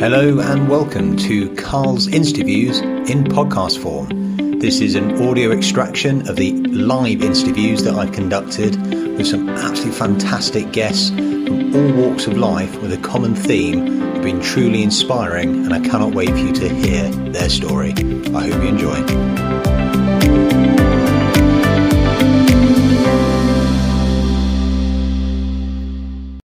Hello and welcome to Carl's Interviews in podcast form. This is an audio extraction of the live interviews that I've conducted with some absolutely fantastic guests from all walks of life with a common theme have been truly inspiring, and I cannot wait for you to hear their story. I hope you enjoy.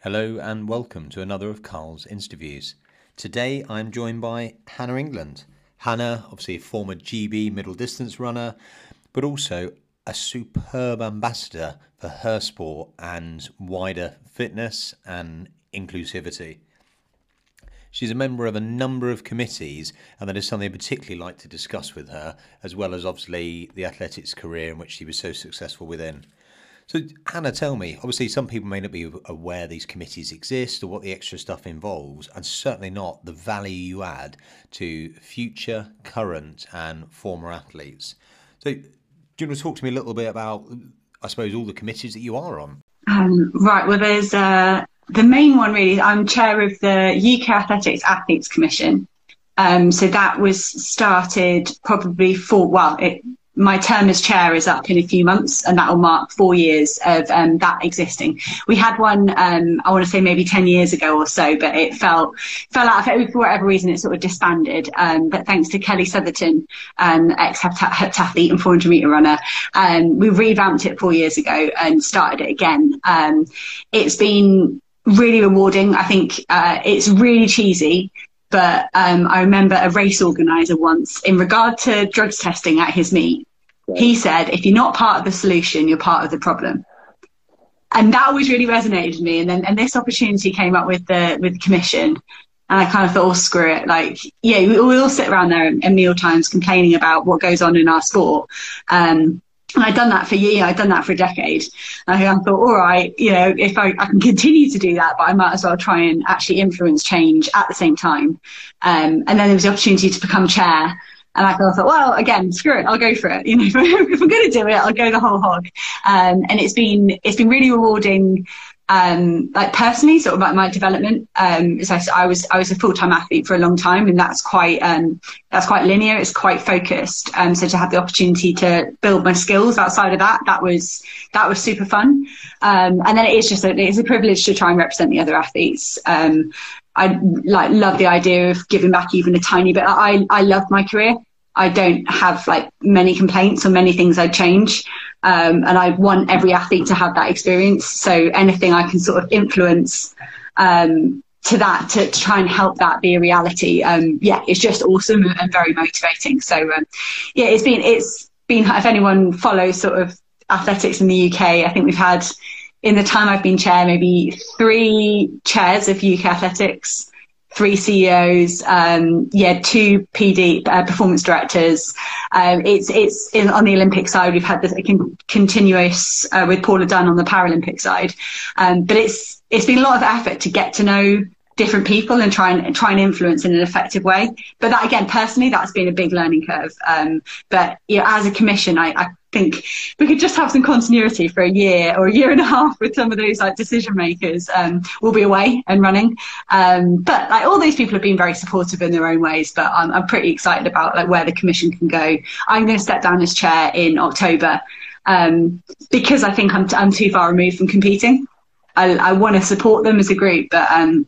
Hello and welcome to another of Carl's interviews. Today I'm joined by Hannah England. Hannah, obviously a former GB middle distance runner, but also a superb ambassador for her sport and wider fitness and inclusivity. She's a member of a number of committees, and that is something I particularly like to discuss with her, as well as obviously the athletics career in which she was so successful within. So, Hannah, tell me obviously, some people may not be aware these committees exist or what the extra stuff involves, and certainly not the value you add to future, current, and former athletes. So, do you want to talk to me a little bit about, I suppose, all the committees that you are on? Um, right. Well, there's uh, the main one really. I'm chair of the UK Athletics Athletes Commission. Um, so that was started probably four, well, it my term as chair is up in a few months and that will mark four years of um, that existing. We had one, um, I want to say maybe 10 years ago or so, but it fell, fell out of it for whatever reason, it sort of disbanded. Um, but thanks to Kelly Sotherton, um, ex-heptathlete and 400 meter runner, um, we revamped it four years ago and started it again. Um, it's been really rewarding. I think uh, it's really cheesy but um, I remember a race organizer once, in regard to drugs testing at his meet, he said, if you're not part of the solution, you're part of the problem. And that always really resonated with me. And then and this opportunity came up with the with the commission. And I kind of thought, oh, screw it. Like, yeah, we, we all sit around there at meal times complaining about what goes on in our sport. Um, and I'd done that for years. I'd done that for a decade. And I thought, all right, you know, if I, I, can continue to do that, but I might as well try and actually influence change at the same time. Um, and then there was the opportunity to become chair. And I thought, well, again, screw it, I'll go for it. You know, if I'm going to do it, I'll go the whole hog. Um, and it's been, it's been really rewarding um, like personally, sort of like my development. Um, I, I, was I was a full time athlete for a long time, and that's quite um, that's quite linear. It's quite focused. Um, so to have the opportunity to build my skills outside of that, that was that was super fun. Um, and then it is just a, it's a privilege to try and represent the other athletes. Um, I like love the idea of giving back even a tiny bit. I I love my career. I don't have like many complaints or many things I'd change. Um, and I want every athlete to have that experience. So anything I can sort of influence, um, to that to, to, try and help that be a reality. Um, yeah, it's just awesome and very motivating. So, um, yeah, it's been, it's been, if anyone follows sort of athletics in the UK, I think we've had in the time I've been chair, maybe three chairs of UK athletics three CEOs, um, yeah, two PD uh, performance directors. Um, it's it's in, on the Olympic side. We've had this con- continuous uh, with Paula Dunn on the Paralympic side, um, but it's it's been a lot of effort to get to know different people and try and try and influence in an effective way. But that again, personally, that's been a big learning curve. Um, but you know, as a commission, I, I think we could just have some continuity for a year or a year and a half with some of those like decision makers. Um, we'll be away and running. Um, but like all these people have been very supportive in their own ways. But I'm, I'm pretty excited about like where the commission can go. I'm going to step down as chair in October um, because I think I'm, t- I'm too far removed from competing. I, I want to support them as a group, but um,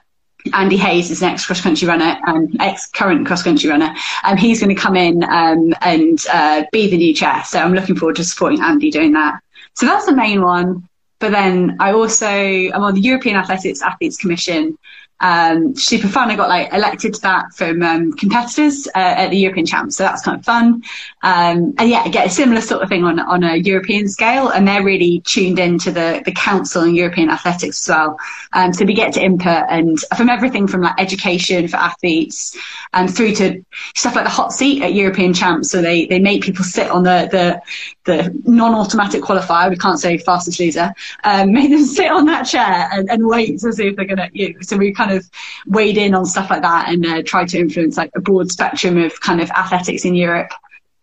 Andy Hayes is an ex cross country runner, um, ex current cross country runner, and he's going to come in um, and uh, be the new chair. So I'm looking forward to supporting Andy doing that. So that's the main one. But then I also I'm on the European Athletics Athletes Commission, um, super fun. I got like elected to that from um, competitors uh, at the European Champs, so that's kind of fun. Um, and yeah, get a similar sort of thing on on a European scale, and they're really tuned into the the council and European athletics as well. Um, so we get to input and from everything from like education for athletes and through to stuff like the hot seat at European Champs. So they they make people sit on the the the non-automatic qualifier. We can't say fastest loser. Um, make them sit on that chair and, and wait to see if they're going to. You so we kind kind of weighed in on stuff like that and uh, tried to influence like a broad spectrum of kind of athletics in Europe.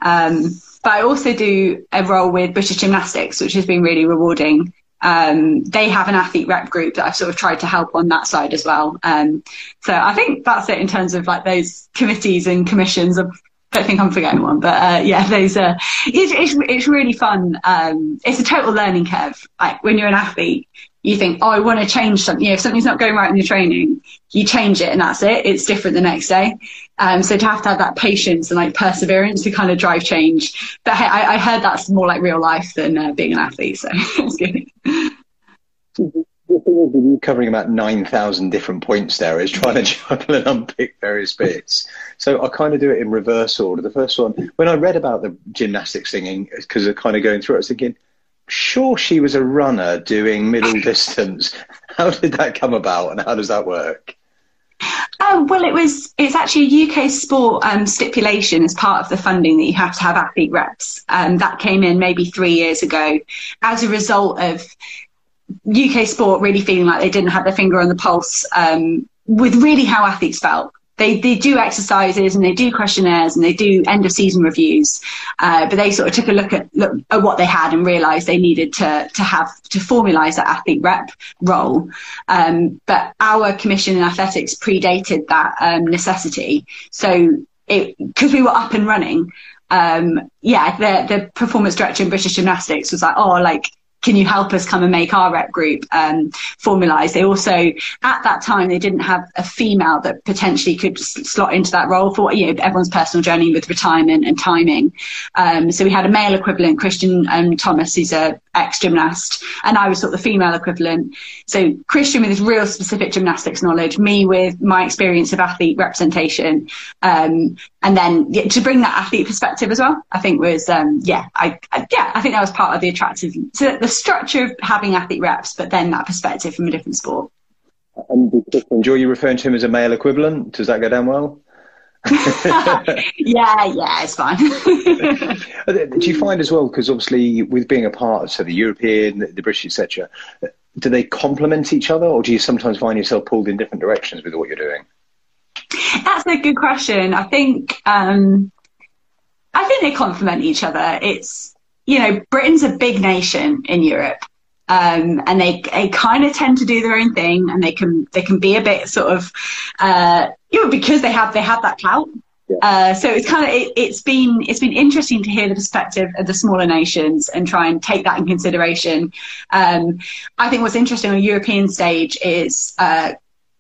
Um, but I also do a role with British Gymnastics, which has been really rewarding. um, they have an athlete rep group that I've sort of tried to help on that side as well. Um, so I think that's it in terms of like those committees and commissions. I don't think I'm forgetting one, but uh, yeah, those are. It's, it's, it's really fun. Um, it's a total learning curve. Like when you're an athlete, you think, oh, I want to change something. You know, if something's not going right in your training, you change it and that's it. It's different the next day. Um, so to have to have that patience and like perseverance to kind of drive change. But hey, I, I heard that's more like real life than uh, being an athlete. So it's good. you covering about 9,000 different points there is trying to juggle and unpick various bits. So I kind of do it in reverse order. The first one, when I read about the gymnastics singing, because of kind of going through it, I was thinking, sure she was a runner doing middle distance. How did that come about and how does that work? Oh, well, it was. It's actually a UK sport um, stipulation as part of the funding that you have to have athlete reps. Um, that came in maybe three years ago, as a result of UK sport really feeling like they didn't have their finger on the pulse um, with really how athletes felt they, they do exercises and they do questionnaires and they do end of season reviews. Uh, but they sort of took a look at, look at what they had and realized they needed to, to have to formalize that athlete rep role. Um, but our commission in athletics predated that um, necessity. So it because we were up and running, um, yeah, the, the performance director in British Gymnastics was like, oh, like, can you help us come and make our rep group um, formalize? They also, at that time, they didn't have a female that potentially could slot into that role for you know everyone's personal journey with retirement and timing. Um, so we had a male equivalent, Kristian um, Thomas, who's a ex gymnast, and I was sort of the female equivalent. So Kristian with his real specific gymnastics knowledge, me with my experience of athlete representation, um, and then yeah, to bring that athlete perspective as well, I think was um, yeah, I, I, yeah, I think that was part of the attractive. So the structure of having athlete reps, but then that perspective from a different sport. And enjoy you referring to him as a male equivalent. Does that go down well? yeah, yeah, it's fine. Do you find as well, because obviously with being a part of so the European, the British, etc., do they complement each other, or do you sometimes find yourself pulled in different directions with what you're doing? That's a good question. I think um, I think they complement each other. It's you know Britain's a big nation in Europe, um, and they they kind of tend to do their own thing, and they can they can be a bit sort of uh, you know because they have they have that clout. Yeah. Uh, so it's kind of it, has been it's been interesting to hear the perspective of the smaller nations and try and take that in consideration. Um, I think what's interesting on a European stage is uh,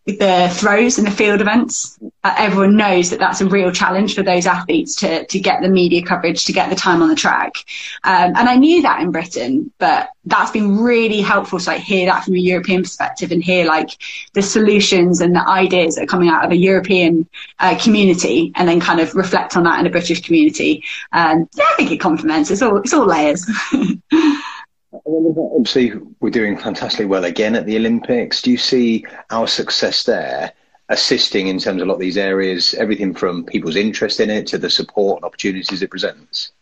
the throws and the field events. Uh, everyone knows that that's a real challenge for those athletes to to get the media coverage, to get the time on the track. Um, and I knew that in Britain, but that's been really helpful to like hear that from a European perspective and hear like the solutions and the ideas that are coming out of a European uh, community, and then kind of reflect on that in a British community. Um, yeah, I think it complements. It's all it's all layers. Obviously, we're doing fantastically well again at the Olympics. Do you see our success there assisting in terms of a lot of these areas, everything from people's interest in it to the support and opportunities it presents?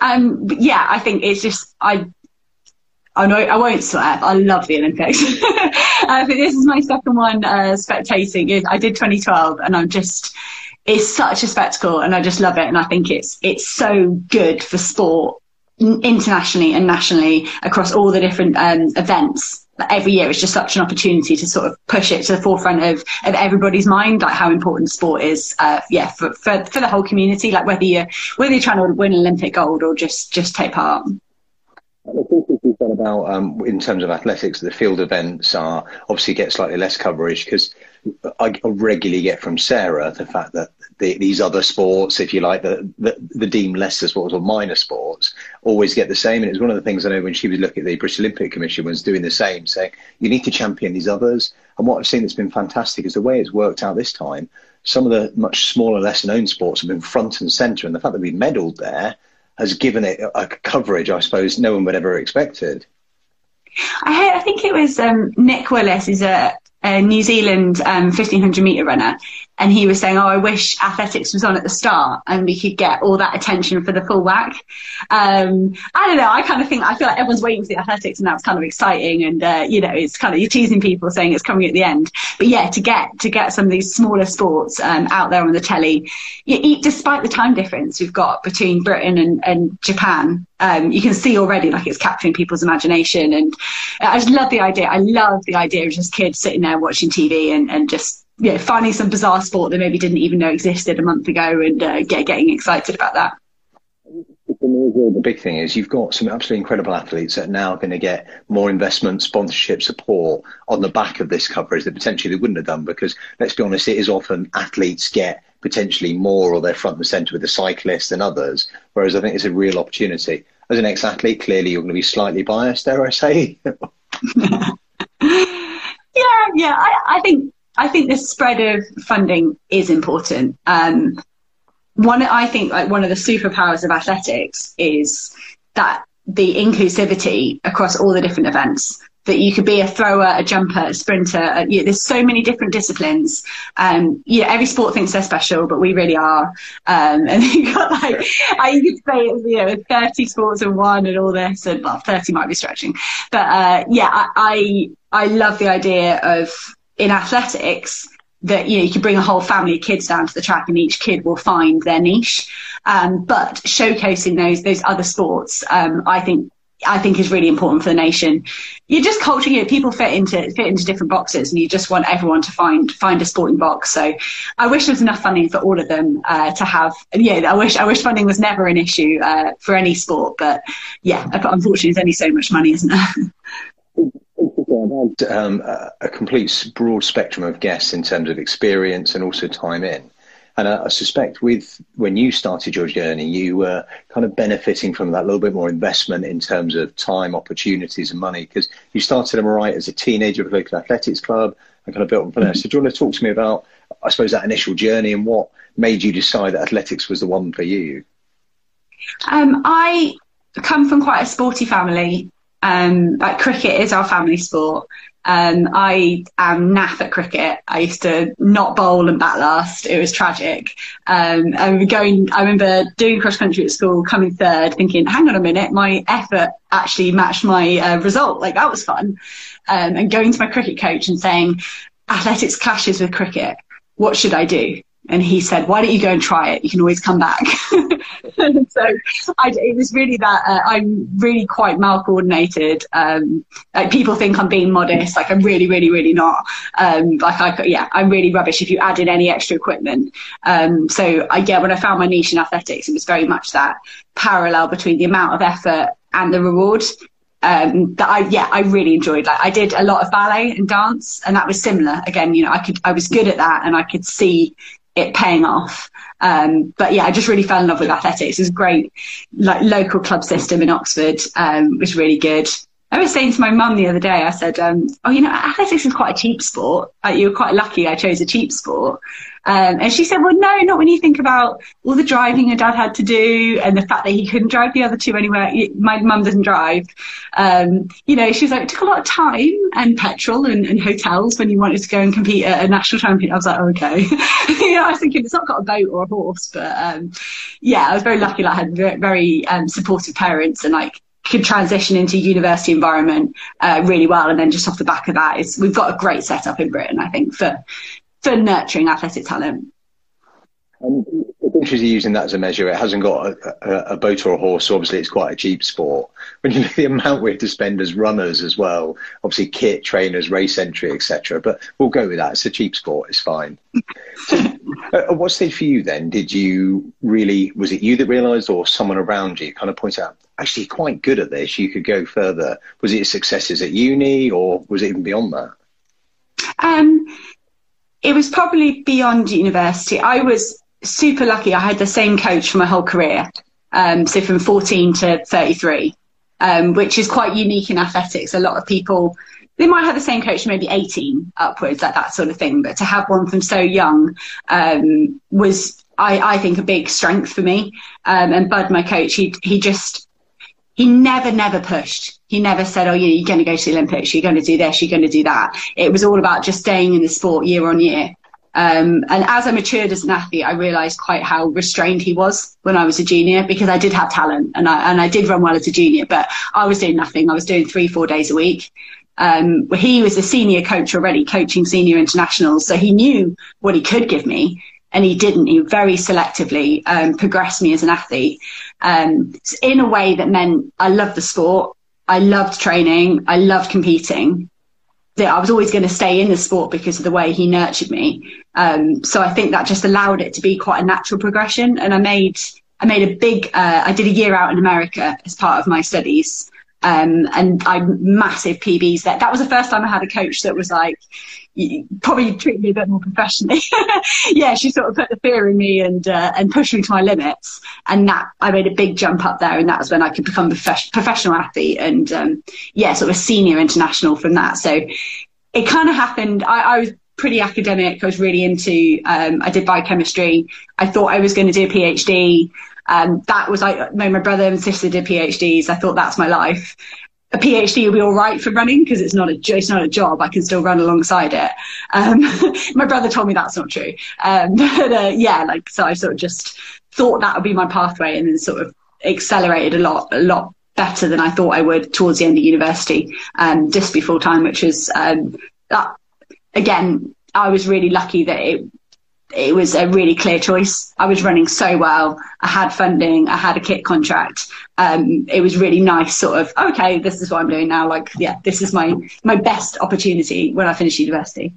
Um, yeah, I think it's just I. I know I won't swear. I love the Olympics. This is my second one uh, spectating. I did 2012, and I'm just it's such a spectacle, and I just love it. And I think it's it's so good for sport internationally and nationally across all the different um, events. Every year it's just such an opportunity to sort of push it to the forefront of, of everybody's mind like how important sport is uh, yeah for, for, for the whole community like whether you're whether you're trying to win olympic gold or just just take part. About um, in terms of athletics, the field events are obviously get slightly less coverage because I regularly get from Sarah the fact that the, these other sports, if you like, the, the, the deemed lesser sports or minor sports, always get the same. And it's one of the things I know when she was looking at the British Olympic Commission was doing the same, saying you need to champion these others. And what I've seen that's been fantastic is the way it's worked out this time. Some of the much smaller, lesser known sports have been front and centre, and the fact that we've medalled there has given it a coverage, I suppose, no one would ever expected. I, I think it was um, Nick Willis, is a, a New Zealand um, 1500 metre runner, and he was saying, "Oh, I wish athletics was on at the start and we could get all that attention for the fullback." Um, I don't know. I kind of think I feel like everyone's waiting for the athletics, and that's kind of exciting. And uh, you know, it's kind of you're teasing people saying it's coming at the end. But yeah, to get to get some of these smaller sports um, out there on the telly, you, despite the time difference we've got between Britain and, and Japan, um, you can see already like it's capturing people's imagination. And I just love the idea. I love the idea of just kids sitting there watching TV and, and just know, finding some bizarre sport they maybe didn't even know existed a month ago and uh, get, getting excited about that. The big thing is you've got some absolutely incredible athletes that are now going to get more investment, sponsorship, support on the back of this coverage that potentially they wouldn't have done because let's be honest, it is often athletes get potentially more or they're front and centre with the cyclists than others. Whereas I think it's a real opportunity. As an ex-athlete, clearly you're going to be slightly biased, dare I say? yeah, yeah. I, I, think I think the spread of funding is important. Um, one, I think, like one of the superpowers of athletics is that the inclusivity across all the different events that you could be a thrower, a jumper, a sprinter. Uh, you know, there's so many different disciplines. Um, you know, every sport thinks they're special, but we really are. Um, and you got like, I could say, you know, 30 sports in one and all this, and well, 30 might be stretching. But uh, yeah, I, I, I love the idea of in athletics that you know you can bring a whole family of kids down to the track and each kid will find their niche um, but showcasing those those other sports um, i think I think is really important for the nation. You're just you know, people fit into fit into different boxes, and you just want everyone to find find a sporting box. So, I wish there was enough funding for all of them uh, to have. Yeah, I wish I wish funding was never an issue uh, for any sport, but yeah, unfortunately, there's only so much money, isn't there? Um, a complete broad spectrum of guests in terms of experience and also time in. And I, I, suspect with when you started your journey, you were kind of benefiting from that little bit more investment in terms of time, opportunities, and money because you started them right as a teenager with a local athletics club and kind of built on from there. So, do you want to talk to me about, I suppose, that initial journey and what made you decide that athletics was the one for you? Um, I come from quite a sporty family. Um, like cricket is our family sport. Um, I am naff at cricket. I used to not bowl and bat last. It was tragic. Um, and going, I remember doing cross country at school, coming third, thinking, hang on a minute, my effort actually matched my uh, result. Like that was fun. Um, and going to my cricket coach and saying, athletics clashes with cricket. What should I do? And he said, "Why don't you go and try it? You can always come back." so I, it was really that uh, I'm really quite mal coordinated. Um, like people think I'm being modest, like I'm really, really, really not. Um, like I, yeah, I'm really rubbish if you add in any extra equipment. Um, so I yeah, when I found my niche in athletics, it was very much that parallel between the amount of effort and the reward um, that I yeah I really enjoyed. Like I did a lot of ballet and dance, and that was similar. Again, you know, I could I was good at that, and I could see it paying off. Um, but yeah, I just really fell in love with athletics. It's a great like local club system in Oxford, um, was really good. I was saying to my mum the other day, I said, um, "Oh, you know, athletics is quite a cheap sport. Like, you were quite lucky I chose a cheap sport." Um, and she said, "Well, no, not when you think about all the driving your dad had to do, and the fact that he couldn't drive the other two anywhere. My mum doesn't drive. Um, you know, she's like, it took a lot of time and petrol and, and, hotels when you wanted to go and compete at a national champion. I was like, oh, okay. you know, I was thinking it's not got a boat or a horse, but um, yeah, I was very lucky that I had very, very um, supportive parents and like could transition into university environment uh, really well. And then just off the back of that is we've got a great setup in Britain, I think, for for nurturing athletic talent. Interesting using that as a measure. It hasn't got a, a, a, boat or a horse, so obviously it's quite a cheap sport. When you know the amount we have to spend as runners as well, obviously kit, trainers, race entry, etc. But we'll go with that. It's a cheap sport. It's fine. so, at for you then did you really? Was it you that realised, or someone around you kind of point out? Actually, quite good at this. You could go further. Was it successes at uni, or was it even beyond that? Um, it was probably beyond university. I was super lucky. I had the same coach for my whole career. Um, so from 14 to 33, um, which is quite unique in athletics. A lot of people, they might have the same coach maybe 18 upwards, like that sort of thing. But to have one from so young um, was, I, I, think, a big strength for me. Um, and Bud, my coach, he, he just, he never, never pushed. He never said, oh, you're going to go to the Olympics, you're going to do this, you're going to do that. It was all about just staying in the sport year on year. Um, and as I matured as an athlete, I realised quite how restrained he was when I was a junior because I did have talent and I and I did run well as a junior, but I was doing nothing. I was doing three, four days a week. Um, he was a senior coach already, coaching senior internationals, so he knew what he could give me, and he didn't. He very selectively um, progressed me as an athlete um, in a way that meant I loved the sport, I loved training, I loved competing, that I was always going to stay in the sport because of the way he nurtured me. Um, so I think that just allowed it to be quite a natural progression. And I made I made a big uh, I did a year out in America as part of my studies. Um, and I massive PBs there. That was the first time I had a coach that was like, probably treat me a bit more professionally. yeah, she sort of put the fear in me and uh, and pushed me to my limits. And that I made a big jump up there, and that was when I could become a prof- professional athlete and um, yeah, sort of a senior international from that. So it kind of happened. I, I, was pretty academic. I was really into. Um, I did biochemistry. I thought I was going to do a PhD. Um, that was like no, my brother and sister did PhDs. I thought that's my life a PhD will be all right for running because it's not a it's not a job. I can still run alongside it. Um, my brother told me that's not true. Um, but uh, yeah, like so, I sort of just thought that would be my pathway, and then sort of accelerated a lot, a lot better than I thought I would towards the end of university, um, just before time, which is um, that again. I was really lucky that it it was a really clear choice. I was running so well. I had funding. I had a kit contract. Um, it was really nice, sort of. Okay, this is what I'm doing now. Like, yeah, this is my my best opportunity when I finish university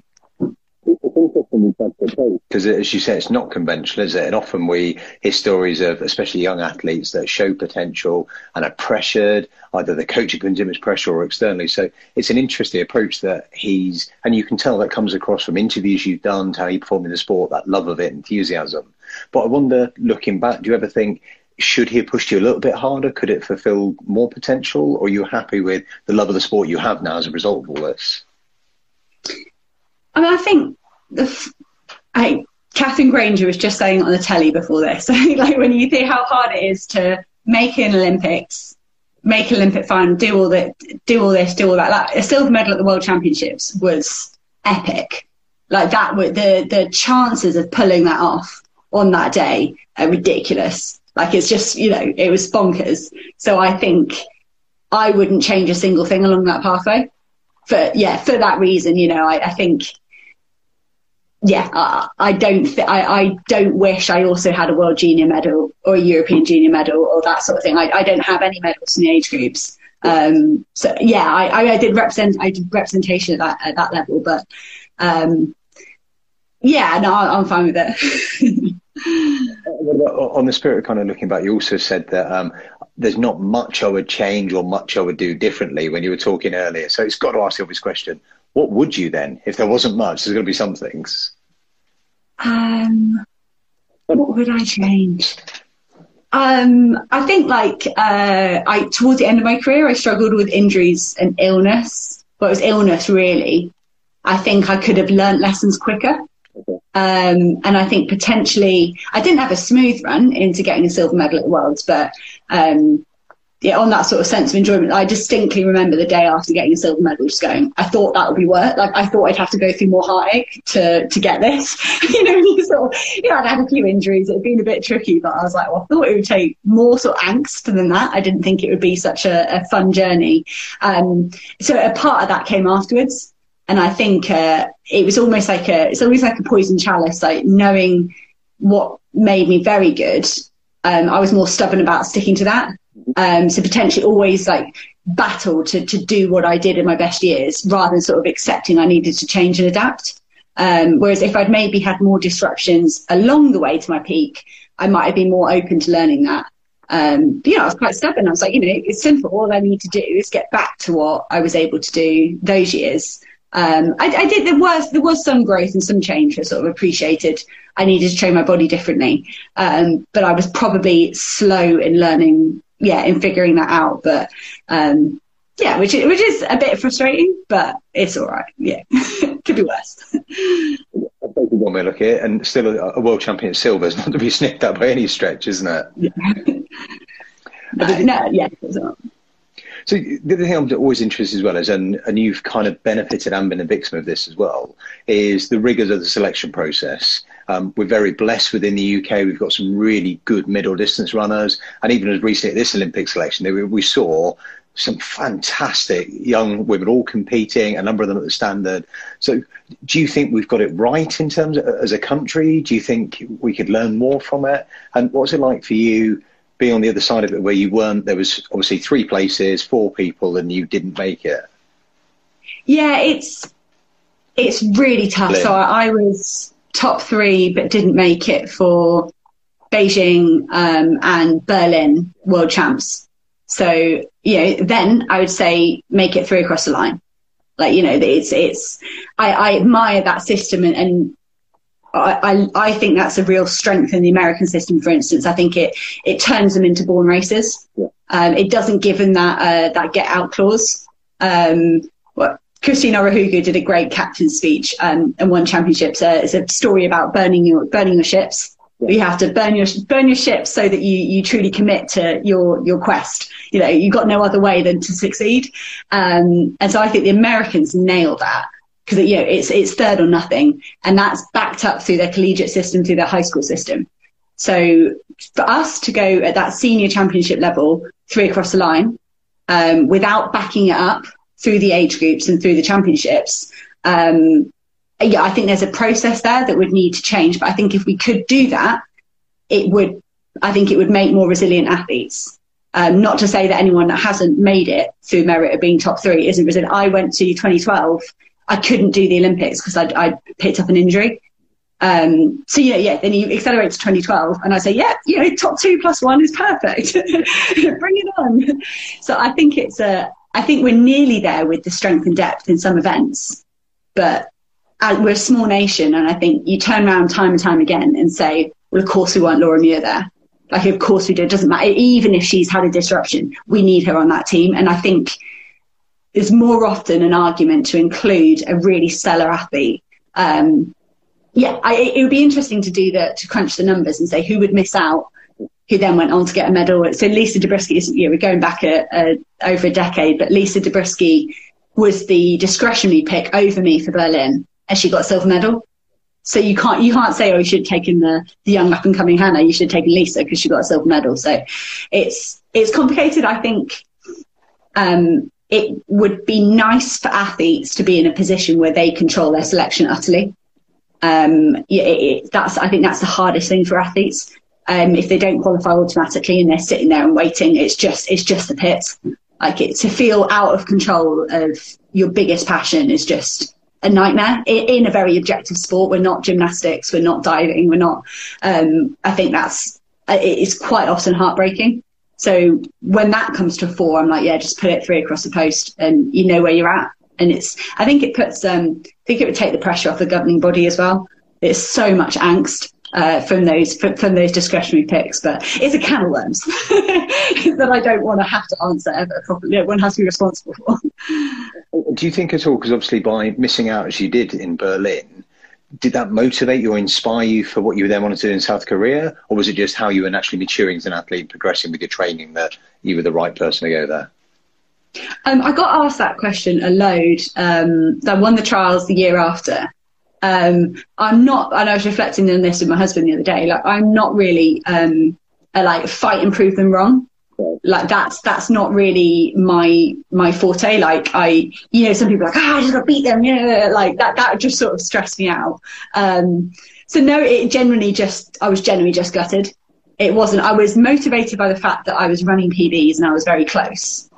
because as you say, it's not conventional, is it? And often we hear stories of, especially young athletes, that show potential and are pressured. Either the coach gives him pressure or externally. So it's an interesting approach that he's, and you can tell that comes across from interviews you've done, to how you perform in the sport, that love of it, enthusiasm. But I wonder, looking back, do you ever think? Should he have pushed you a little bit harder? Could it fulfill more potential? Or are you happy with the love of the sport you have now as a result of all this? I mean, I think the, I, Katherine Grainger was just saying on the telly before this, like when you think how hard it is to make an Olympics, make Olympic final, do all that, do all this, do all that. Like a silver medal at the World Championships was epic. Like that, the the chances of pulling that off on that day are ridiculous. Like it's just, you know, it was bonkers. So I think I wouldn't change a single thing along that pathway. For yeah, for that reason, you know, I, I think yeah, I, I don't th- I, I, don't wish I also had a world junior medal or a European junior medal or that sort of thing. I, I don't have any medals in the age groups. Um, so yeah, I, I, did represent I did representation at that at that level, but um, yeah, no, I'm fine with it. on the spirit of kind of looking back, you also said that um, there's not much I would change or much I would do differently when you were talking earlier. So it's got to ask the obvious question: What would you then, if there wasn't much? There's going to be some things. Um, what would I change? Um, I think like uh, I towards the end of my career, I struggled with injuries and illness. But it was illness really. I think I could have learned lessons quicker. Um, and I think potentially I didn't have a smooth run into getting a silver medal at the Worlds, but um, yeah, on that sort of sense of enjoyment, I distinctly remember the day after getting a silver medal, just going, I thought that would be worth. Like I thought I'd have to go through more heartache to to get this. you know, you sort of, you know, I'd had a few injuries. It had been a bit tricky, but I was like, well, I thought it would take more sort of angst than that. I didn't think it would be such a, a fun journey. Um, so a part of that came afterwards, and I think uh, it was almost like a, it's always like a poison chalice, like knowing what made me very good. Um, I was more stubborn about sticking to that um, so potentially always like battle to, to do what I did in my best years rather than sort of accepting I needed to change and adapt. Um, whereas if I'd maybe had more disruptions along the way to my peak, I might have been more open to learning that. Um, but, know, I was quite stubborn. I was like, you know, it's simple. All I need to do is get back to what I was able to do those years. Um, I, I, did. There was there was some growth and some change. I sort of appreciated. I needed to train my body differently, um, but I was probably slow in learning yeah, in figuring that out. But um, yeah, which is, which is a bit frustrating, but it's all right. Yeah, could be worse. One way look at it, and still a, a, world champion silver is not to be sniffed at by any stretch, isn't it? Yeah. no, no, yeah. So the other thing I'm always interested as well is, and, and you've kind of benefited and been a victim of this as well, is the rigors of the selection process. Um, we're very blessed within the UK. We've got some really good middle distance runners, and even as recently at this Olympic selection, we saw some fantastic young women all competing, a number of them at the standard. So, do you think we've got it right in terms of, as a country? Do you think we could learn more from it? And what's it like for you being on the other side of it, where you weren't? There was obviously three places, four people, and you didn't make it. Yeah, it's it's really tough. So I, I, was top three, but didn't make it for Beijing um, and Berlin World Champs. So, you know, then I would say make it through across the line. Like, you know, it's, it's, I, I admire that system and, and I, I, I, think that's a real strength in the American system, for instance. I think it, it turns them into born racers. Yeah. Um, it doesn't give them that, uh, that get out clause. Um, well, Christine Ohuruogu did a great captain's speech um, and won championships. Uh, it's a story about burning your, burning your ships you have to burn your burn your ships so that you you truly commit to your your quest. You know, you've got no other way than to succeed. Um, and so I think the Americans nail that because you know it's it's third or nothing, and that's backed up through their collegiate system, through their high school system. So for us to go at that senior championship level, three across the line, um, without backing it up through the age groups and through the championships, um, yeah, I think there's a process there that would need to change. But I think if we could do that, it would, I think it would make more resilient athletes. Um, not to say that anyone that hasn't made it through merit of being top three isn't resilient. I went to 2012. I couldn't do the Olympics because I, I picked up an injury. Um, so yeah, yeah, then you accelerate to 2012 and I say, yeah, you know, top two plus one is perfect. Bring it on. So I think it's a, I think we're nearly there with the strength and depth in some events, but we're a small nation, and I think you turn around time and time again and say, well, of course we want Laura Muir there. Like, of course we do. It doesn't matter. Even if she's had a disruption, we need her on that team. And I think there's more often an argument to include a really stellar athlete. Um, yeah, I, it would be interesting to do the to crunch the numbers and say who would miss out, who then went on to get a medal. So Lisa Dobriskey is, you know, we're going back a, a, over a decade, but Lisa Dobriskey was the discretionary pick over me for Berlin and she got a silver medal. So you can't you can't say oh you should have taken the, the young up and coming Hannah you should have taken Lisa because she got a silver medal. So it's it's complicated. I think um, it would be nice for athletes to be in a position where they control their selection utterly. Um, it, it, that's I think that's the hardest thing for athletes. Um, if they don't qualify automatically and they're sitting there and waiting, it's just it's just the pit. Like it, to feel out of control of your biggest passion is just a nightmare in a very objective sport. We're not gymnastics, we're not diving, we're not. Um, I think that's it's quite often heartbreaking. So when that comes to four, I'm like, yeah, just put it three across the post, and you know where you're at. And it's, I think it puts, um, I think it would take the pressure off the governing body as well. There's so much angst uh, from those from, those discretionary picks, but it's a can of worms that I don't want to have to answer ever properly. One has to be responsible for. Do you think at all? Because obviously, by missing out as you did in Berlin, did that motivate you or inspire you for what you then wanted to do in South Korea, or was it just how you were naturally maturing as an athlete, progressing with your training, that you were the right person to go there? Um, I got asked that question a load. Um, I won the trials the year after, um, I'm not, and I was reflecting on this with my husband the other day. Like, I'm not really um, a like fight and prove them wrong. Like that's that's not really my my forte. Like I, you know, some people are like, ah, oh, I just got to beat them. Yeah, like that. That just sort of stressed me out. Um, so no, it generally just I was generally just gutted. It wasn't. I was motivated by the fact that I was running PBs and I was very close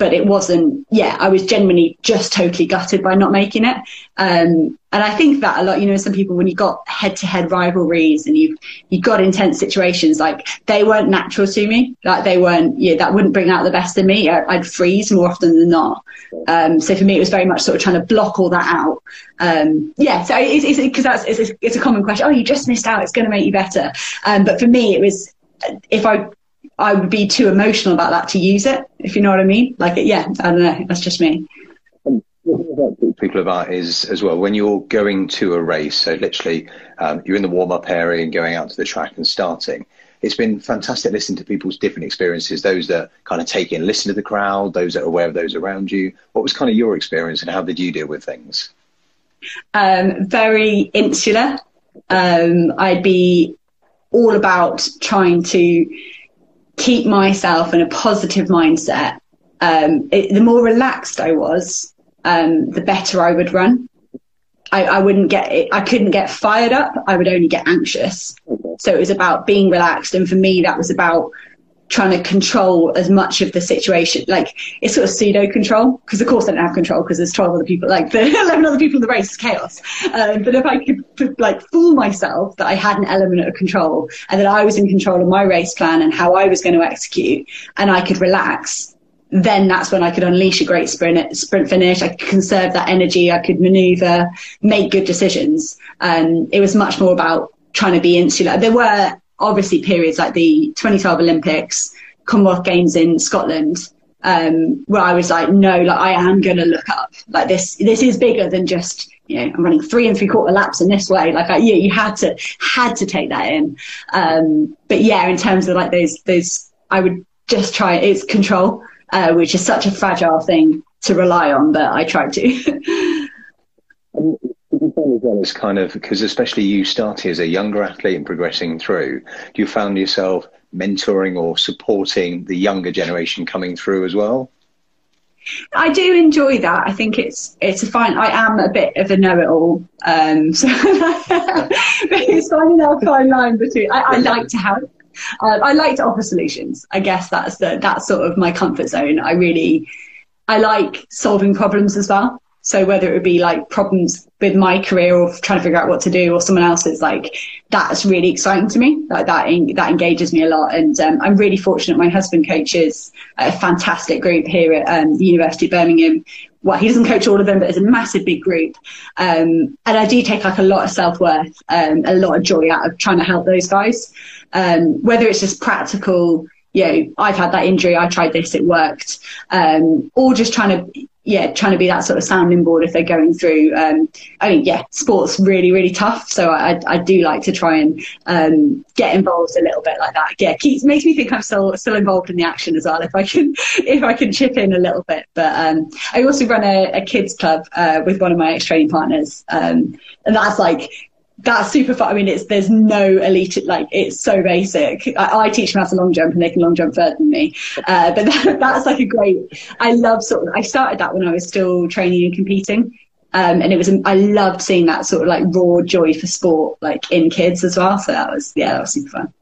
but it wasn't yeah i was genuinely just totally gutted by not making it. Um, and i think that a lot you know some people when you got head-to-head rivalries and you've you got intense situations like they weren't natural to me. Like they weren't yeah that wouldn't bring out the best in me. I, would freeze more often than not. Um, so for me it was very much sort of trying to block all that out. Um, yeah so it's because that's it's, it's, a common question. Oh you just missed out. It's going to make you better. Um, but for me it was if I I would be too emotional about that to use it, if you know what I mean. Like, yeah, I don't know. That's just me. People about is as well when you're going to a race. So literally, um, you're in the warm up area and going out to the track and starting. it's been fantastic listening to people's different experiences. Those that kind of take in, listen to the crowd, those that are aware of those around you. What was kind of your experience, and how did you deal with things? Um, very insular. Um, I'd be all about trying to keep myself in a positive mindset. Um, it, the more relaxed I was, um, the better I would run. I, I wouldn't get it. I couldn't get fired up. I would only get anxious. So it was about being relaxed. And for me, that was about trying to control as much of the situation. Like it's sort of pseudo control because of course I don't have control because there's 12 other people, like the 11 other people in the race is chaos. Um, but if I could like fool myself that I had an element of control and that I was in control of my race plan and how I was going to execute and I could relax, then that's when I could unleash a great sprint, sprint finish. I could conserve that energy. I could maneuver, make good decisions. Um, it was much more about trying to be insular. There were obviously periods like the 2012 Olympics, Commonwealth Games in Scotland, um, where I was like, no, like I am going to look up. Like this, this is bigger than just, you know, I'm running three and three quarter laps in this way. Like I, yeah, you had to, had to take that in. Um, but yeah, in terms of like those, those, I would just try, it's control uh, which is such a fragile thing to rely on, but I tried to. as well as kind of because especially you starting as a younger athlete and progressing through, you found yourself mentoring or supporting the younger generation coming through as well? I do enjoy that. I think it's it's a fine. I am a bit of a know-it-all, um, so it's finding that fine line between. I, I like to help, uh, I like to offer solutions. I guess that's the that's sort of my comfort zone. I really I like solving problems as well. So whether it would be like problems with my career or trying to figure out what to do or someone else's, like that's really exciting to me. Like that, that engages me a lot. And um, I'm really fortunate. My husband coaches a fantastic group here at um, the University of Birmingham. Well, he doesn't coach all of them, but it's a massive big group. Um, and I do take like a lot of self worth, um, a lot of joy out of trying to help those guys um, whether it's just practical, you know, I've had that injury, I tried this, it worked, um, or just trying to, yeah, trying to be that sort of sounding board if they're going through. Um, I mean, yeah, sports really, really tough. So I, I do like to try and um, get involved a little bit like that. Yeah, keeps makes me think I'm still still involved in the action as well. If I can, if I can chip in a little bit. But um, I also run a, a kids club uh, with one of my ex training partners, um, and that's like that's super fun. I mean, it's there's no elite like it's so basic. I, I teach them how to long jump, and they can long jump further than me. Uh, but that, that's like a great. I love sort of. I started that when I was still training and competing, um, and it was. I loved seeing that sort of like raw joy for sport, like in kids as well. So that was yeah, that was super fun.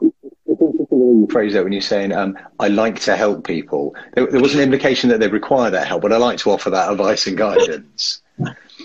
You phrase that when you're saying, um, "I like to help people." There, there was an implication that they require that help, but I like to offer that advice and guidance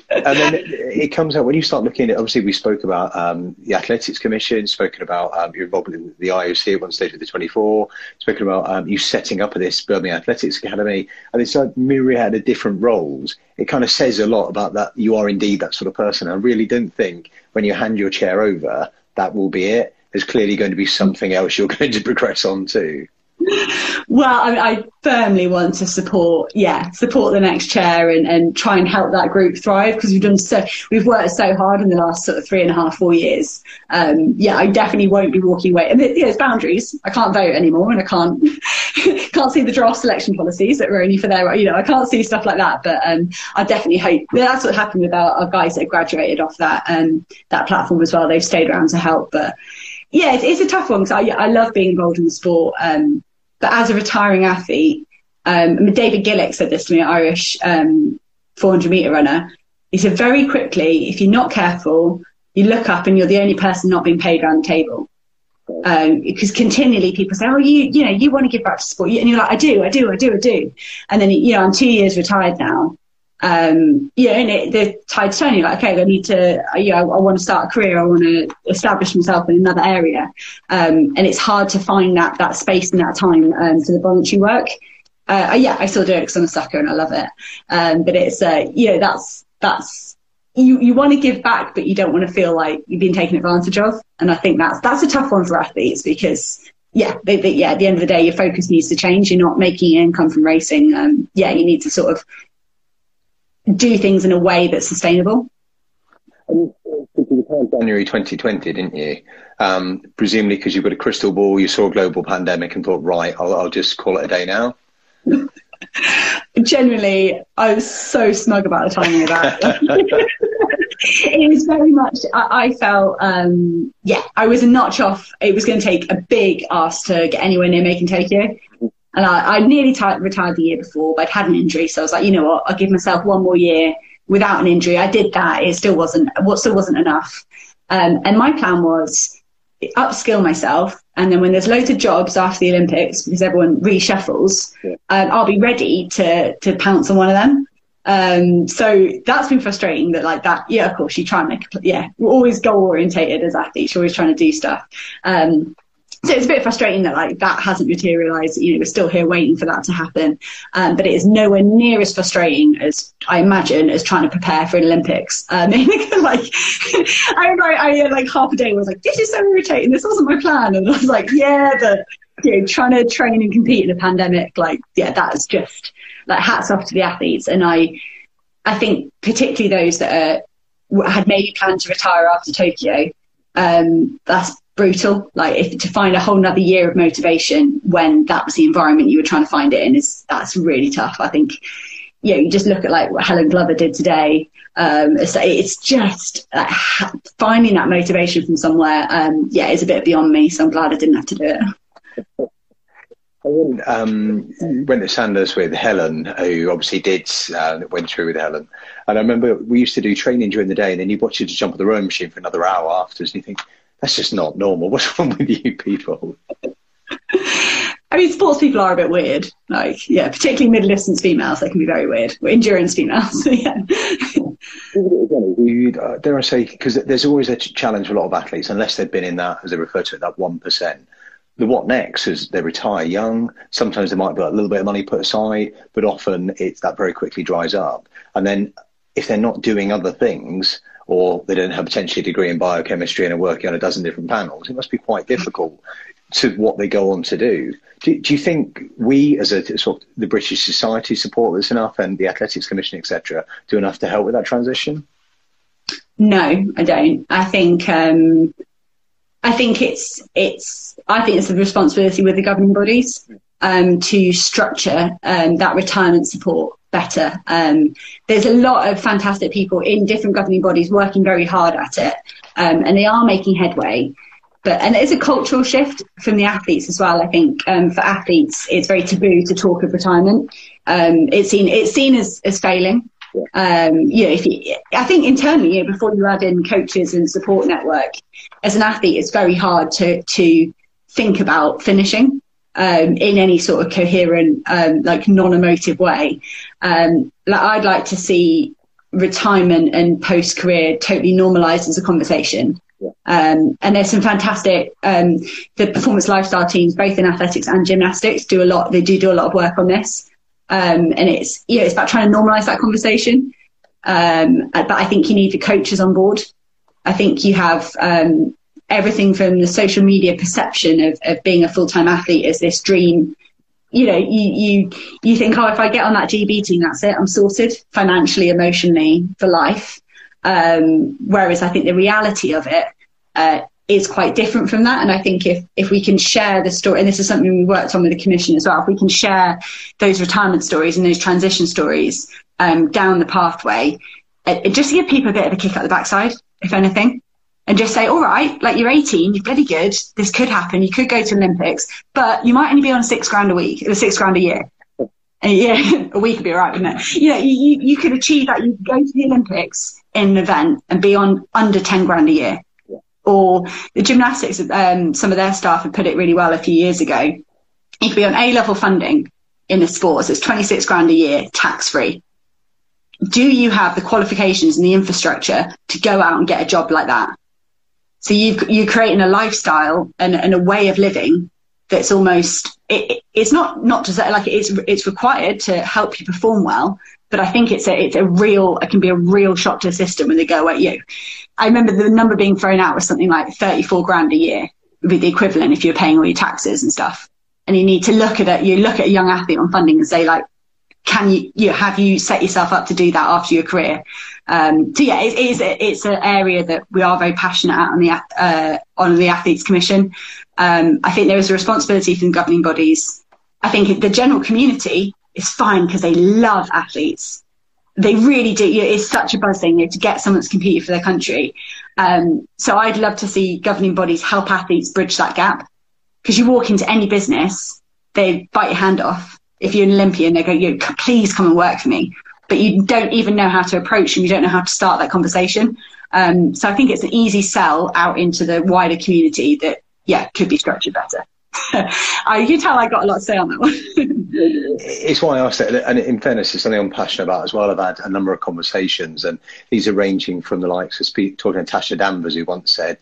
and then it, it, comes out when you start looking at. Obviously, we spoke about um, the Athletics Commission, spoken about um, your involvement in the IOC at one stage with the 24, spoken about um, you setting up this Birmingham Athletics Academy, and it's like myriad of different roles. It kind of says a lot about that you are indeed that sort of person. I really don't think when you hand your chair over that will be it. There's clearly going to be something else you're going to progress on to well, I, I, firmly want to support, yeah, support the next chair and, and try and help that group thrive because we've done so, we've worked so hard in the last sort of three and a half, four years. Um, yeah, I definitely won't be walking away. And there's boundaries. I can't vote anymore and I can't, can't see the draft selection policies that were only for their, you know, I can't see stuff like that. But um, I definitely hope that's what happened with our, our guys that graduated off that um, that platform as well. They've stayed around to help, but yeah, it's, it's a tough one because I, I love being involved in the sport. Um, but as a retiring athlete, um, David Gillick said this to me, an Irish um, 400 meter runner. He said, very quickly, if you're not careful, you look up and you're the only person not being paid around the table. Um, because continually people say, oh, you, you know, you want to give back to sport. And you're like, I do, I do, I do, I do. And then, you know, I'm two years retired now. Um, yeah, and it, the tide's turning. Like, okay, I need to, you know, I, I want to start a career. I want to establish myself in another area. Um, and it's hard to find that that space and that time um, for the voluntary work. Uh, yeah, I still do it because I'm a sucker and I love it. Um, but it's, uh, you know, that's that's you you want to give back, but you don't want to feel like you've been taken advantage of. And I think that's that's a tough one for athletes because yeah, they, they, yeah, at the end of the day, your focus needs to change. You're not making income from racing. Um, yeah, you need to sort of do things in a way that's sustainable. And uh, January 2020, didn't you? Um, presumably because you've got a crystal ball, you saw a global pandemic and thought, right, I'll, I'll just call it a day now. Generally, I was so smug about the timing of that. it was very much, I, I felt, um, yeah, I was a notch off. It was going to take a big ask to get anywhere near making Tokyo. And I, I nearly t- retired the year before, but I'd had an injury. So I was like, you know what, I'll give myself one more year without an injury. I did that. It still wasn't, what still wasn't enough. Um, and my plan was upskill myself. And then when there's loads of jobs after the Olympics, because everyone reshuffles, yeah. um, I'll be ready to, to pounce on one of them. Um, so that's been frustrating that like that. Yeah, of course you try and make, yeah, we're always goal orientated as athletes. You're always trying to do stuff. Um, so it's a bit frustrating that like that hasn't materialized. You know, we're still here waiting for that to happen. Um, but it is nowhere near as frustrating as I imagine as trying to prepare for an Olympics. Um, like I remember I, I like half a day was like, this is so irritating. This wasn't my plan. And I was like, yeah, but you know, trying to train and compete in a pandemic, like, yeah, that is just like hats off to the athletes. And I, I think particularly those that are, had maybe planned to retire after Tokyo, um, that's brutal. Like if to find a whole nother year of motivation when that was the environment you were trying to find it in is that's really tough. I think, yeah, you just look at like what Helen Glover did today. Um, it's, it's just finding that motivation from somewhere. Um, yeah, is a bit beyond me. So I'm glad I didn't have to do it. Um, went to Sanders with Helen, who obviously did uh, went through with Helen, and I remember we used to do training during the day, and then you watch you to jump on the rowing machine for another hour afterwards, and you think that's just not normal. What's wrong with you people? I mean, sports people are a bit weird. Like, yeah, particularly middle distance females, they can be very weird. Endurance females, yeah. Uh, dare I say, because there's always a challenge for a lot of athletes, unless they've been in that, as they refer to it, that 1%. The what next is they retire young. Sometimes there might be a little bit of money put aside, but often it's that very quickly dries up. And then if they're not doing other things, or they don't have potentially a degree in biochemistry and are working on a dozen different panels, it must be quite difficult to what they go on to do. Do, do you think we, as a sort of the British society, support this enough, and the Athletics Commission, etc., do enough to help with that transition? No, I don't. I think um, I think it's it's I think it's a responsibility with the governing bodies um, to structure um, that retirement support better. Um, there's a lot of fantastic people in different governing bodies working very hard at it, um, and they are making headway. But and it's a cultural shift from the athletes as well. I think um, for athletes, it's very taboo to talk of retirement. Um, it's seen it's seen as as failing. Um, you know, if you, I think internally, you know, before you add in coaches and support network, as an athlete, it's very hard to to think about finishing um, in any sort of coherent, um, like non-emotive way. Um, like I'd like to see retirement and post-career totally normalized as a conversation. Yeah. Um, and there's some fantastic um, the performance lifestyle teams, both in athletics and gymnastics, do a lot. They do do a lot of work on this, um, and it's yeah, it's about trying to normalize that conversation. but I think you need the coaches on board. I think you have um, everything from the social media perception of, of being a full time athlete as this dream. You know, you, you, you think, oh, if I get on that GB team, that's it. I'm sorted financially, emotionally for life. Um, whereas I think the reality of it uh, is quite different from that. And I think if, if we can share the story, and this is something we worked on with the commission as well, if we can share those retirement stories and those transition stories um, down the pathway, it, it just to give people a bit of a kick up the backside, if anything and just say, all right, like you're 18, you're bloody good. This could happen. You could go to Olympics, but you might only be on six grand a week, the six grand a year. And yeah, a week would be all right, wouldn't it? You know, you, you could achieve that. You could go to the Olympics in an event and be on under 10 grand a year. Or the gymnastics, um, some of their staff had put it really well a few years ago. You could be on A level funding in the sports. It's 26 grand a year, tax free. Do you have the qualifications and the infrastructure to go out and get a job like that? So you you're creating a lifestyle and, and a way of living that's almost it, it's not not to say like it's it's required to help you perform well, but I think it's a it's a real it can be a real shock to the system when they go at you. I remember the number being thrown out was something like 34 grand a year would be the equivalent if you're paying all your taxes and stuff. And you need to look at it. You look at a young athlete on funding and say like, can you, you have you set yourself up to do that after your career? Um, so yeah, it, it is it's an area that we are very passionate at on the uh, on the athletes commission. Um, I think there is a responsibility from governing bodies. I think the general community is fine because they love athletes. They really do. It's such a buzz thing you know, to get someone that's for their country. Um, so I'd love to see governing bodies help athletes bridge that gap because you walk into any business, they bite your hand off. If you're an Olympian, they go, you please come and work for me. But you don't even know how to approach them. You don't know how to start that conversation. Um, so I think it's an easy sell out into the wider community that, yeah, could be structured better. I, you can tell I got a lot to say on that one. it's why I asked it, and in fairness, it's something I'm passionate about as well. I've had a number of conversations, and these are ranging from the likes of speak, talking to Tasha Danvers, who once said,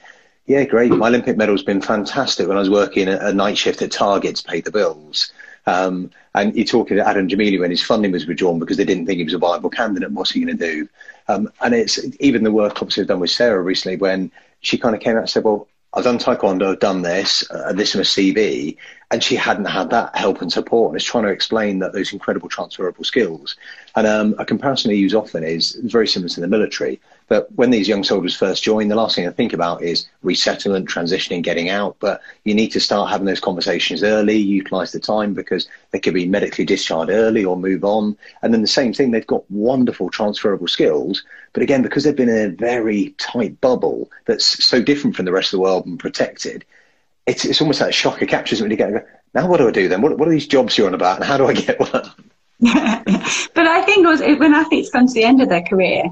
"Yeah, great, my Olympic medal's been fantastic when I was working a, a night shift at Target to pay the bills." Um, and you're talking to Adam Gemili when his funding was withdrawn because they didn't think he was a viable candidate. What's he going to do? Um, and it's even the work obviously I've done with Sarah recently when she kind of came out and said, well, I've done taekwondo, I've done this, uh, this is my CV, and she hadn't had that help and support. And it's trying to explain that those incredible transferable skills. And um, a comparison I use often is very similar to the military. But when these young soldiers first join, the last thing I think about is resettlement, transitioning, getting out. But you need to start having those conversations early, utilize the time because they could be medically discharged early or move on. And then the same thing, they've got wonderful transferable skills. But again, because they've been in a very tight bubble that's so different from the rest of the world and protected, it's, it's almost like a shocker captures when you get, go. now what do I do then? What, what are these jobs you're on about and how do I get one? but I think when athletes come to the end of their career,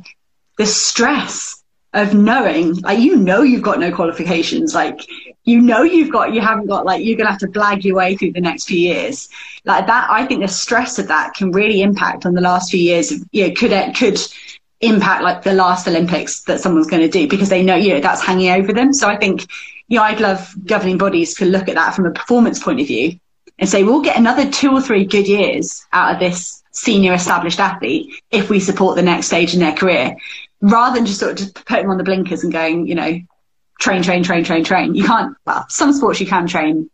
the stress of knowing, like, you know, you've got no qualifications. Like, you know, you've got, you haven't got, like, you're going to have to blag your way through the next few years. Like that, I think the stress of that can really impact on the last few years. Of, you know, could it, could impact like the last Olympics that someone's going to do because they know, you know, that's hanging over them. So I think, you know, I'd love governing bodies to look at that from a performance point of view and say, we'll get another two or three good years out of this senior established athlete if we support the next stage in their career, rather than just sort of just putting on the blinkers and going, you know, train, train, train, train, train. You can't. Well, some sports you can train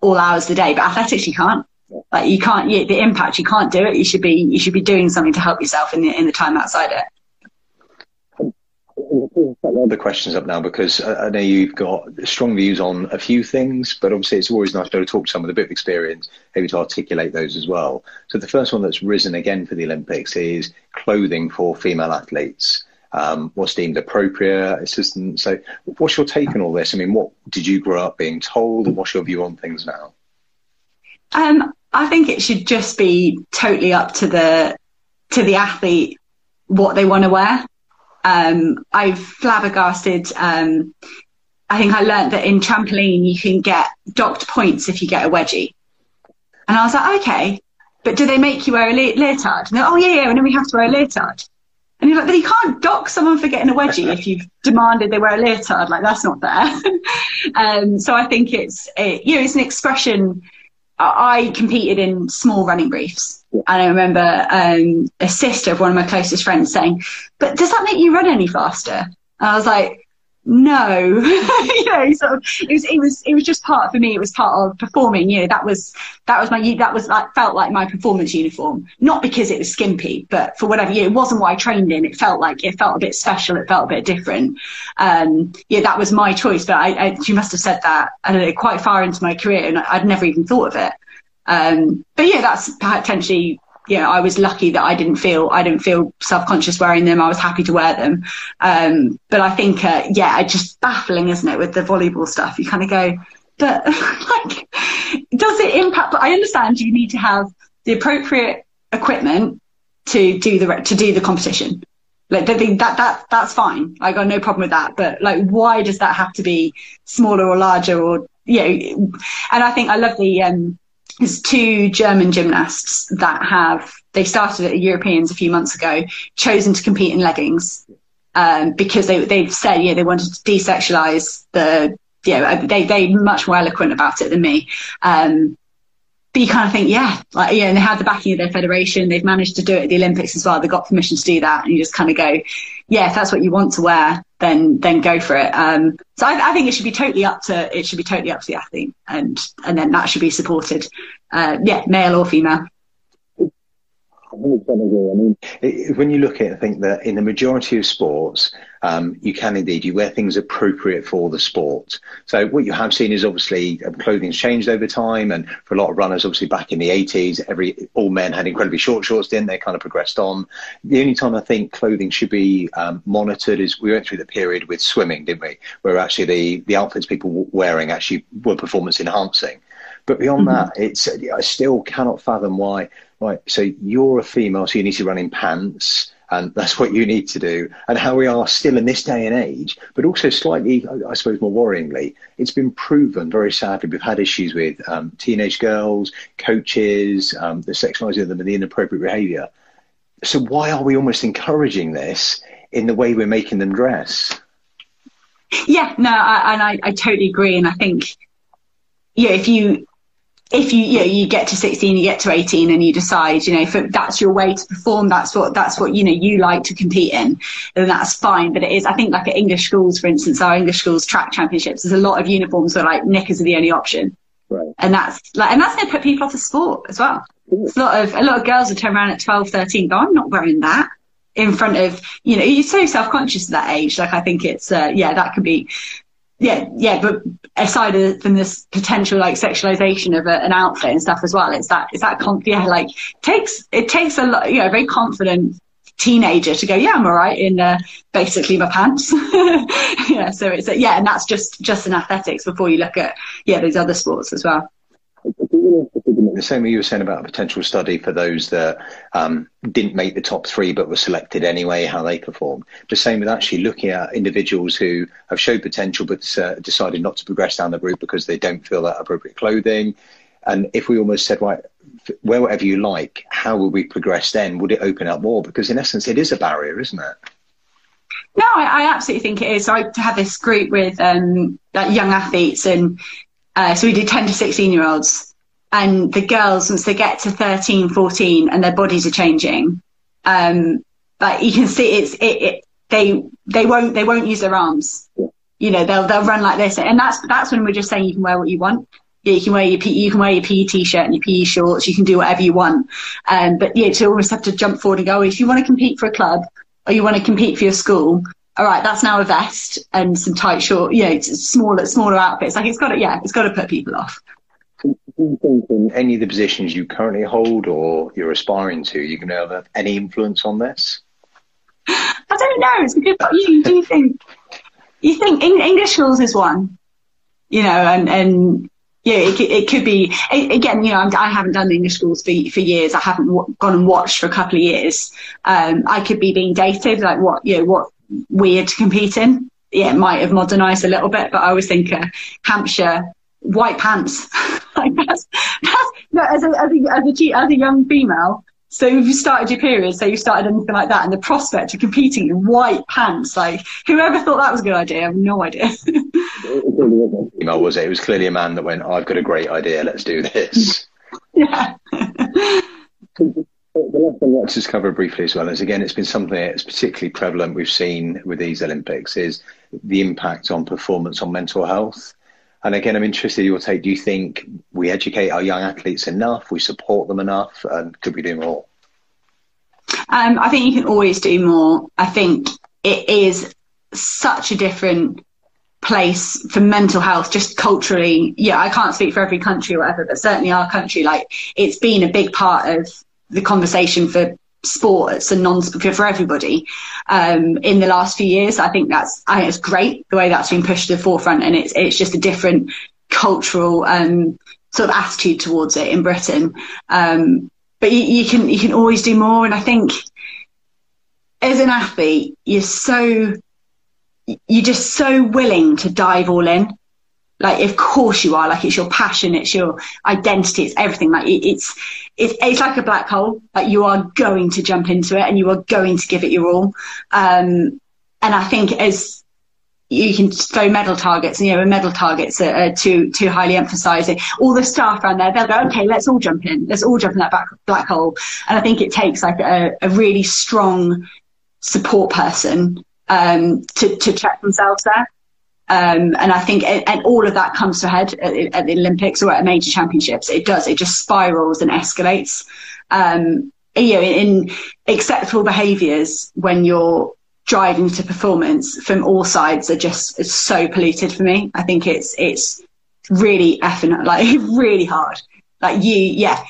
all hours of the day, but athletics you can't. Like you can't. You, the impact you can't do it. You should be. You should be doing something to help yourself in the in the time outside it the questions up now because I know you've got strong views on a few things, but obviously it's always nice to talk to someone with a bit of experience, maybe to articulate those as well. So the first one that's risen again for the Olympics is clothing for female athletes. Um, what's deemed appropriate, assistant. So, what's your take on all this? I mean, what did you grow up being told, and what's your view on things now? Um, I think it should just be totally up to the to the athlete what they want to wear. Um, I've flabbergasted. Um, I think I learned that in trampoline you can get docked points if you get a wedgie. And I was like, okay, but do they make you wear a le- leotard? And oh yeah, yeah, and then we have to wear a leotard. And you're like, but you can't dock someone for getting a wedgie if you've demanded they wear a leotard. Like that's not fair. um, so I think it's, it, you know, it's an expression. I competed in small running briefs and I remember um, a sister of one of my closest friends saying, "But does that make you run any faster?" And I was like, "No." you know, sort of, it was it was it was just part for me. It was part of performing. You know, that was that was my that was like felt like my performance uniform. Not because it was skimpy, but for whatever. You know, it wasn't what I trained in. It felt like it felt a bit special. It felt a bit different. Um, yeah, that was my choice. But I, I, she must have said that I don't know, quite far into my career, and I'd never even thought of it. Um, but yeah, that's potentially, yeah, I was lucky that I didn't feel, I didn't feel self-conscious wearing them. I was happy to wear them. Um, but I think, uh, yeah, just baffling, isn't it? With the volleyball stuff, you kind of go, but like, does it impact? But I understand you need to have the appropriate equipment to do the, to do the competition. Like that, that, that's fine. I got no problem with that. But like, why does that have to be smaller or larger or, you know, and I think I love the, um, there's two German gymnasts that have they started at the Europeans a few months ago, chosen to compete in leggings um, because they they've said yeah they wanted to desexualize the know they they much more eloquent about it than me. Um, but you kind of think, yeah, like, yeah, and they had the backing of their federation. They've managed to do it at the Olympics as well. They got permission to do that. And you just kind of go, yeah, if that's what you want to wear, then, then go for it. Um, so I, I, think it should be totally up to, it should be totally up to the athlete and, and then that should be supported. Uh, yeah, male or female. I mean, when you look at it, I think that in the majority of sports, um, you can indeed you wear things appropriate for the sport. So what you have seen is obviously um, clothing's changed over time, and for a lot of runners, obviously back in the 80s, every all men had incredibly short shorts. Didn't they? Kind of progressed on. The only time I think clothing should be um, monitored is we went through the period with swimming, didn't we? Where actually the the outfits people were wearing actually were performance enhancing. But beyond mm-hmm. that, it's I still cannot fathom why. Right, so you're a female, so you need to run in pants, and that's what you need to do. And how we are still in this day and age, but also slightly, I suppose, more worryingly, it's been proven very sadly. We've had issues with um, teenage girls, coaches, um, the sexualizing of them, and the inappropriate behaviour. So why are we almost encouraging this in the way we're making them dress? Yeah, no, I, and I, I totally agree. And I think, yeah, if you if you you know you get to 16 you get to 18 and you decide you know if that's your way to perform that's what that's what you know you like to compete in then that's fine. But it is i think like at english schools for instance our english schools track championships there's a lot of uniforms where like knickers are the only option. Right. and that's like and that's going to put people off the sport as well. A lot of a lot of girls will turn around at 12 13 go i'm not wearing that in front of you know you're so self-conscious at that age. Like i think it's uh, yeah that could be yeah, yeah, but aside from this potential like sexualization of a, an outfit and stuff as well, it's that it's that yeah, like takes it takes a lot, you know, very confident teenager to go, yeah, I'm all right in uh, basically my pants. yeah, so it's yeah, and that's just just in athletics before you look at yeah those other sports as well the same way you were saying about a potential study for those that um, didn't make the top three but were selected anyway, how they performed. The same with actually looking at individuals who have showed potential but uh, decided not to progress down the route because they don't feel that appropriate clothing. And if we almost said, right, wear whatever you like, how would we progress then? Would it open up more? Because in essence, it is a barrier, isn't it? No, I, I absolutely think it is. I had this group with um, like young athletes, and uh, so we did 10 to 16 year olds and the girls once they get to 13 14 and their bodies are changing um you can see it's it, it they they won't they won't use their arms you know they'll they'll run like this and that's that's when we're just saying you can wear what you want you can wear your you can wear your PE t-shirt and your PE shorts. You can do whatever you want. Um, but yeah, to almost have to jump forward and go, if you want to compete for a club or you want to compete for your school, all right, that's now a vest and some tight short, you know, smaller smaller outfits. Like it's got to, yeah, it's got to put people off you think in any of the positions you currently hold or you're aspiring to, you can have any influence on this? I don't know. It's a good. You do you think? You think English schools is one, you know, and and yeah, it, it could be again. You know, I haven't done English schools for for years. I haven't w- gone and watched for a couple of years. Um, I could be being dated, like what you know, what weird to compete in. Yeah, it might have modernised a little bit, but I always think uh, Hampshire white pants. like that's, that's no, as a, as a, as a, as a young female. So if you started your period, say you started anything like that, and the prospect of competing in white pants, like whoever thought that was a good idea, I have no idea. Female was it? It was clearly a man that went, oh, "I've got a great idea. Let's do this." yeah. the last thing let's just cover briefly as well is again, it's been something that's particularly prevalent we've seen with these Olympics is the impact on performance on mental health. And again, I'm interested in your take. Do you think we educate our young athletes enough? We support them enough? And could we do more? Um, I think you can always do more. I think it is such a different place for mental health, just culturally. Yeah, I can't speak for every country or whatever, but certainly our country, like it's been a big part of the conversation for sports and non for everybody um, in the last few years. I think that's I think it's great the way that's been pushed to the forefront, and it's it's just a different cultural um, sort of attitude towards it in Britain. Um, but you, you, can you can always do more, and I think as an athlete, you're so you're just so willing to dive all in like of course you are. Like it's your passion it's your identity it's everything. Like it's it's it's like a black hole. Like you are going to jump into it and you are going to give it your all. Um, and i think as you can throw medal targets and you know medal targets are, are too too highly emphasizing all the staff around there they'll go okay let's all jump in. Let's all jump in that black, black hole. And i think it takes like a, a really strong support person um, to to check themselves there um, and I think, and all of that comes to a head at, at, the Olympics or at major championships. It does. It just spirals and escalates. Um, you know, in, acceptable behaviours when you're driving to performance from all sides are just it's so polluted for me. I think it's it's really effing like really hard. Like you, yeah,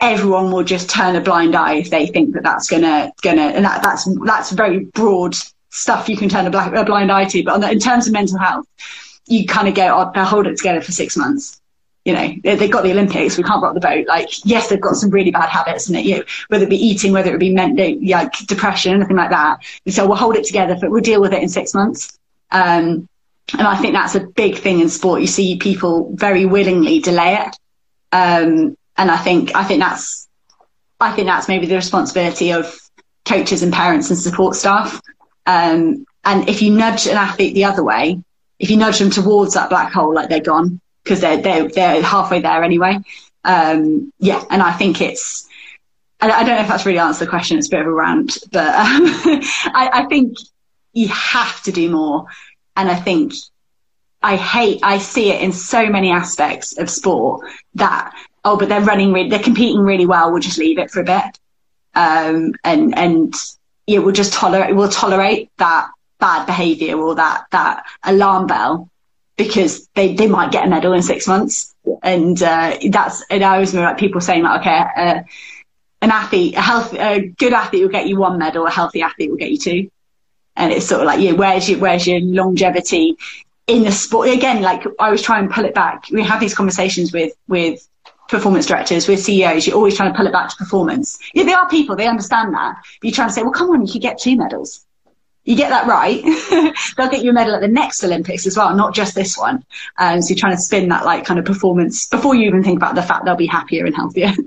everyone will just turn a blind eye if they think that that's gonna gonna and that, that's that's very broad stuff you can turn a, black, a blind eye to. But the, in terms of mental health, you kind of go, oh, they'll hold it together for six months. You know, they, have got the Olympics. We can't rock the boat. Like, yes, they've got some really bad habits, and you know, whether it be eating, whether it be meant, like depression, anything like that. And so we'll hold it together, but we'll deal with it in six months. Um, and I think that's a big thing in sport. You see people very willingly delay it. Um, and I think, I think that's, I think that's maybe the responsibility of coaches and parents and support staff. Um, and if you nudge an athlete the other way, if you nudge them towards that black hole, like they're gone because they're, they're, they're halfway there anyway. Um, yeah. And I think it's, I, I, don't know if that's really answered the question. It's a bit of a rant, but um, I, I think you have to do more. And I think I hate, I see it in so many aspects of sport that, oh, but they're running, re- they're competing really well. We'll just leave it for a bit. Um, and, and yeah, we'll just tolerate, we'll tolerate that bad behavior or that, that alarm bell because they, they might get a medal in six months. And, uh, that's, and I always remember like people saying like, okay, uh, an athlete, a healthy, a good athlete will get you one medal, a healthy athlete will get you two. And it's sort of like, yeah, where's your, where's your longevity in the sport? Again, like I was trying to pull it back. We have these conversations with, with performance directors, we're CEOs. You're always trying to pull it back to performance. Yeah, they are people. They understand that. But you're trying to say, well, come on, you could get two medals. You get that right. They'll get you a medal at the next Olympics as well, not just this one. Um, so you're trying to spin that like kind of performance before you even think about the fact they'll be happier and healthier.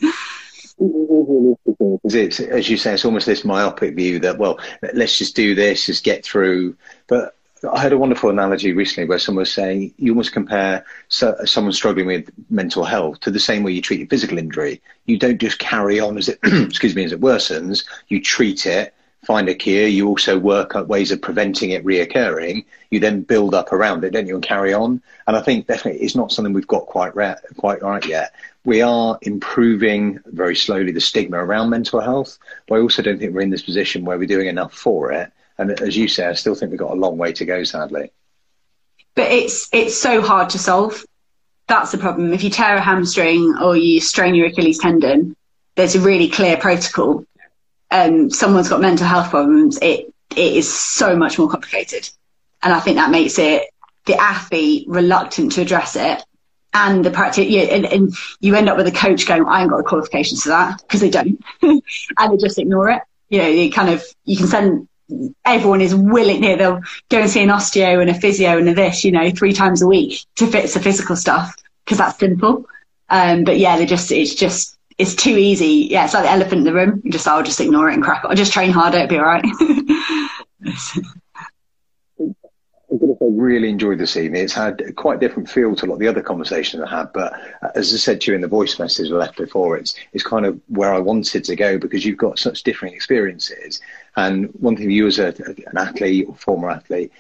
It's, as you say, it's almost this myopic view that, well, let's just do this, just get through. But I had a wonderful analogy recently where someone was saying you almost compare so, someone struggling with mental health to the same way you treat a physical injury. You don't just carry on as it, excuse me, as it worsens. You treat it, find a cure. You also work out ways of preventing it reoccurring. You then build up around it, don't you, and carry on. And I think definitely it's not something we've got quite right, quite right yet we are improving very slowly the stigma around mental health, but I also don't think we're in this position where we're doing enough for it. And as you say, I still think we've got a long way to go, sadly. But it's it's so hard to solve. That's the problem. If you tear a hamstring or you strain your Achilles tendon, there's a really clear protocol. Um, someone's got mental health problems. It it is so much more complicated, and I think that makes it the athlete reluctant to address it and the practice, yeah, and, and, you end up with a coach going, I ain't got the qualifications for that because they don't, and they just ignore it. You know, you kind of, you can send, everyone is willing, they'll go and see an osteo and a physio and a this, you know, three times a week to fix the physical stuff because that's simple. Um, but yeah, they just, it's just, it's too easy. Yeah, it's like the elephant in the room. You just, I'll just ignore it and crack. I'll just train harder. It'll be all right. Going to say really enjoyed this evening. It's had quite a different feel to a lot of the other conversations I had. But uh, as I said to you in the voice message I left before, it's it's kind of where I wanted to go because you've got such different experiences. And one thing you as a, an athlete or former athlete,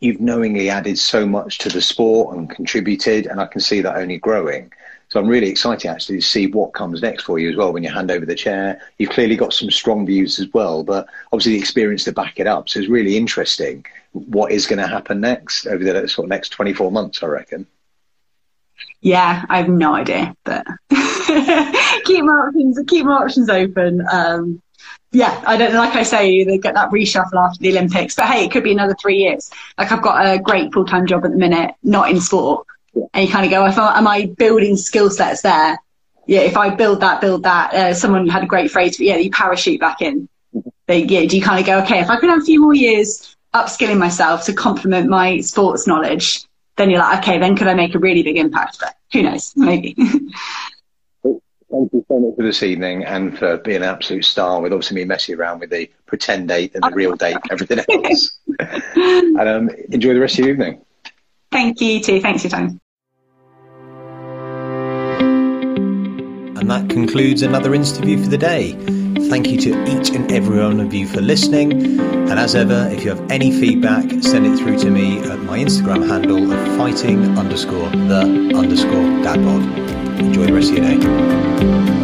you've knowingly added so much to the sport and contributed, and I can see that only growing. So I'm really excited actually to see what comes next for you as well when you hand over the chair. You've clearly got some strong views as well, but obviously the experience to back it up. So it's really interesting what is going to happen next over the sort of next 24 months, I reckon. Yeah, I have no idea, but keep my options keep my options open. Um, yeah, I don't like I say they get that reshuffle after the Olympics, but hey, it could be another three years. Like I've got a great full time job at the minute, not in sport, and you kind of go, am I building skill sets there? Yeah, if I build that, build that. Uh, someone had a great phrase, but yeah, you parachute back in. They, yeah, do you kind of go, okay, if I could have a few more years upskilling myself to complement my sports knowledge, then you're like, okay, then could I make a really big impact? But who knows? Maybe. Thank you so much for this evening and for being an absolute star with obviously me messing around with the pretend date and the real date and everything else. and um, enjoy the rest of your evening. Thank you too. Thanks for your time. And that concludes another interview for the day. Thank you to each and every one of you for listening. And as ever, if you have any feedback, send it through to me at my Instagram handle of fighting underscore the underscore dadbod. Enjoy the rest of your day.